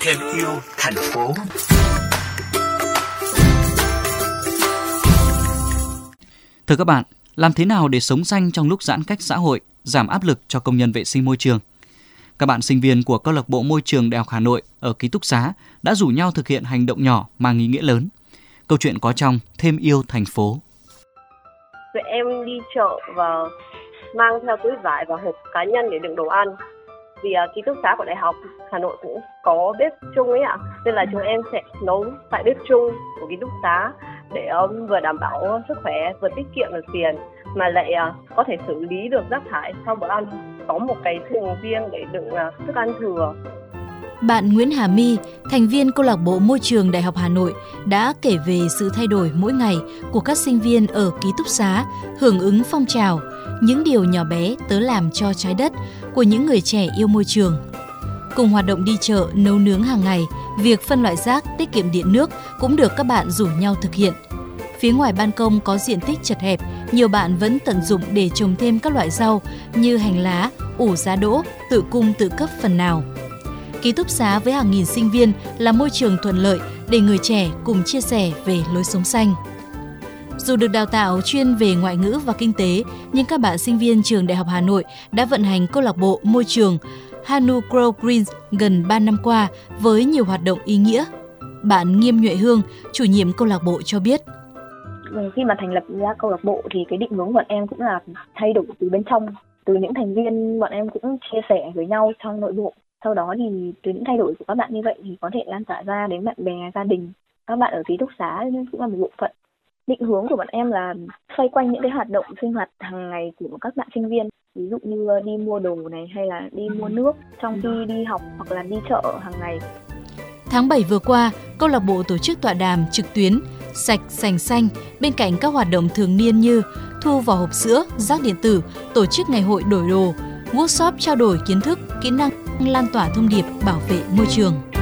thêm yêu thành phố Thưa các bạn, làm thế nào để sống xanh trong lúc giãn cách xã hội, giảm áp lực cho công nhân vệ sinh môi trường? Các bạn sinh viên của câu lạc bộ môi trường Đại học Hà Nội ở ký túc xá đã rủ nhau thực hiện hành động nhỏ mang ý nghĩa lớn. Câu chuyện có trong Thêm yêu thành phố. Tụi em đi chợ và mang theo túi vải và hộp cá nhân để đựng đồ ăn. Vì uh, ký túc xá của Đại học Hà Nội cũng có bếp chung ấy ạ, nên là chúng em sẽ nấu tại bếp chung của ký túc xá để um, vừa đảm bảo sức khỏe vừa tiết kiệm được tiền mà lại uh, có thể xử lý được rác thải sau bữa ăn. Có một cái thùng riêng để đựng uh, thức ăn thừa bạn Nguyễn Hà My, thành viên câu lạc bộ môi trường Đại học Hà Nội đã kể về sự thay đổi mỗi ngày của các sinh viên ở ký túc xá hưởng ứng phong trào những điều nhỏ bé tớ làm cho trái đất của những người trẻ yêu môi trường. Cùng hoạt động đi chợ, nấu nướng hàng ngày, việc phân loại rác, tiết kiệm điện nước cũng được các bạn rủ nhau thực hiện. Phía ngoài ban công có diện tích chật hẹp, nhiều bạn vẫn tận dụng để trồng thêm các loại rau như hành lá, ủ giá đỗ, tự cung tự cấp phần nào. Ký túc xá với hàng nghìn sinh viên là môi trường thuận lợi để người trẻ cùng chia sẻ về lối sống xanh. Dù được đào tạo chuyên về ngoại ngữ và kinh tế, nhưng các bạn sinh viên trường Đại học Hà Nội đã vận hành câu lạc bộ môi trường Hanu Grow Greens gần 3 năm qua với nhiều hoạt động ý nghĩa. Bạn Nghiêm Nhuệ Hương, chủ nhiệm câu lạc bộ cho biết. Ừ, khi mà thành lập ra câu lạc bộ thì cái định hướng bọn em cũng là thay đổi từ bên trong. Từ những thành viên bọn em cũng chia sẻ với nhau trong nội bộ. Sau đó thì từ những thay đổi của các bạn như vậy thì có thể lan tỏa ra đến bạn bè, gia đình. Các bạn ở ký túc xá cũng là một bộ phận định hướng của bọn em là xoay quanh những cái hoạt động sinh hoạt hàng ngày của các bạn sinh viên ví dụ như ờ, đi mua đồ này hay là đi mua nước trong khi đi học hoặc là đi chợ hàng ngày Tháng 7 vừa qua, câu lạc bộ tổ chức tọa đàm trực tuyến sạch sành xanh bên cạnh các hoạt động thường niên như thu vào hộp sữa, rác điện tử, tổ chức ngày hội đổi đồ, workshop trao đổi kiến thức, kỹ năng, lan tỏa thông điệp bảo vệ môi trường.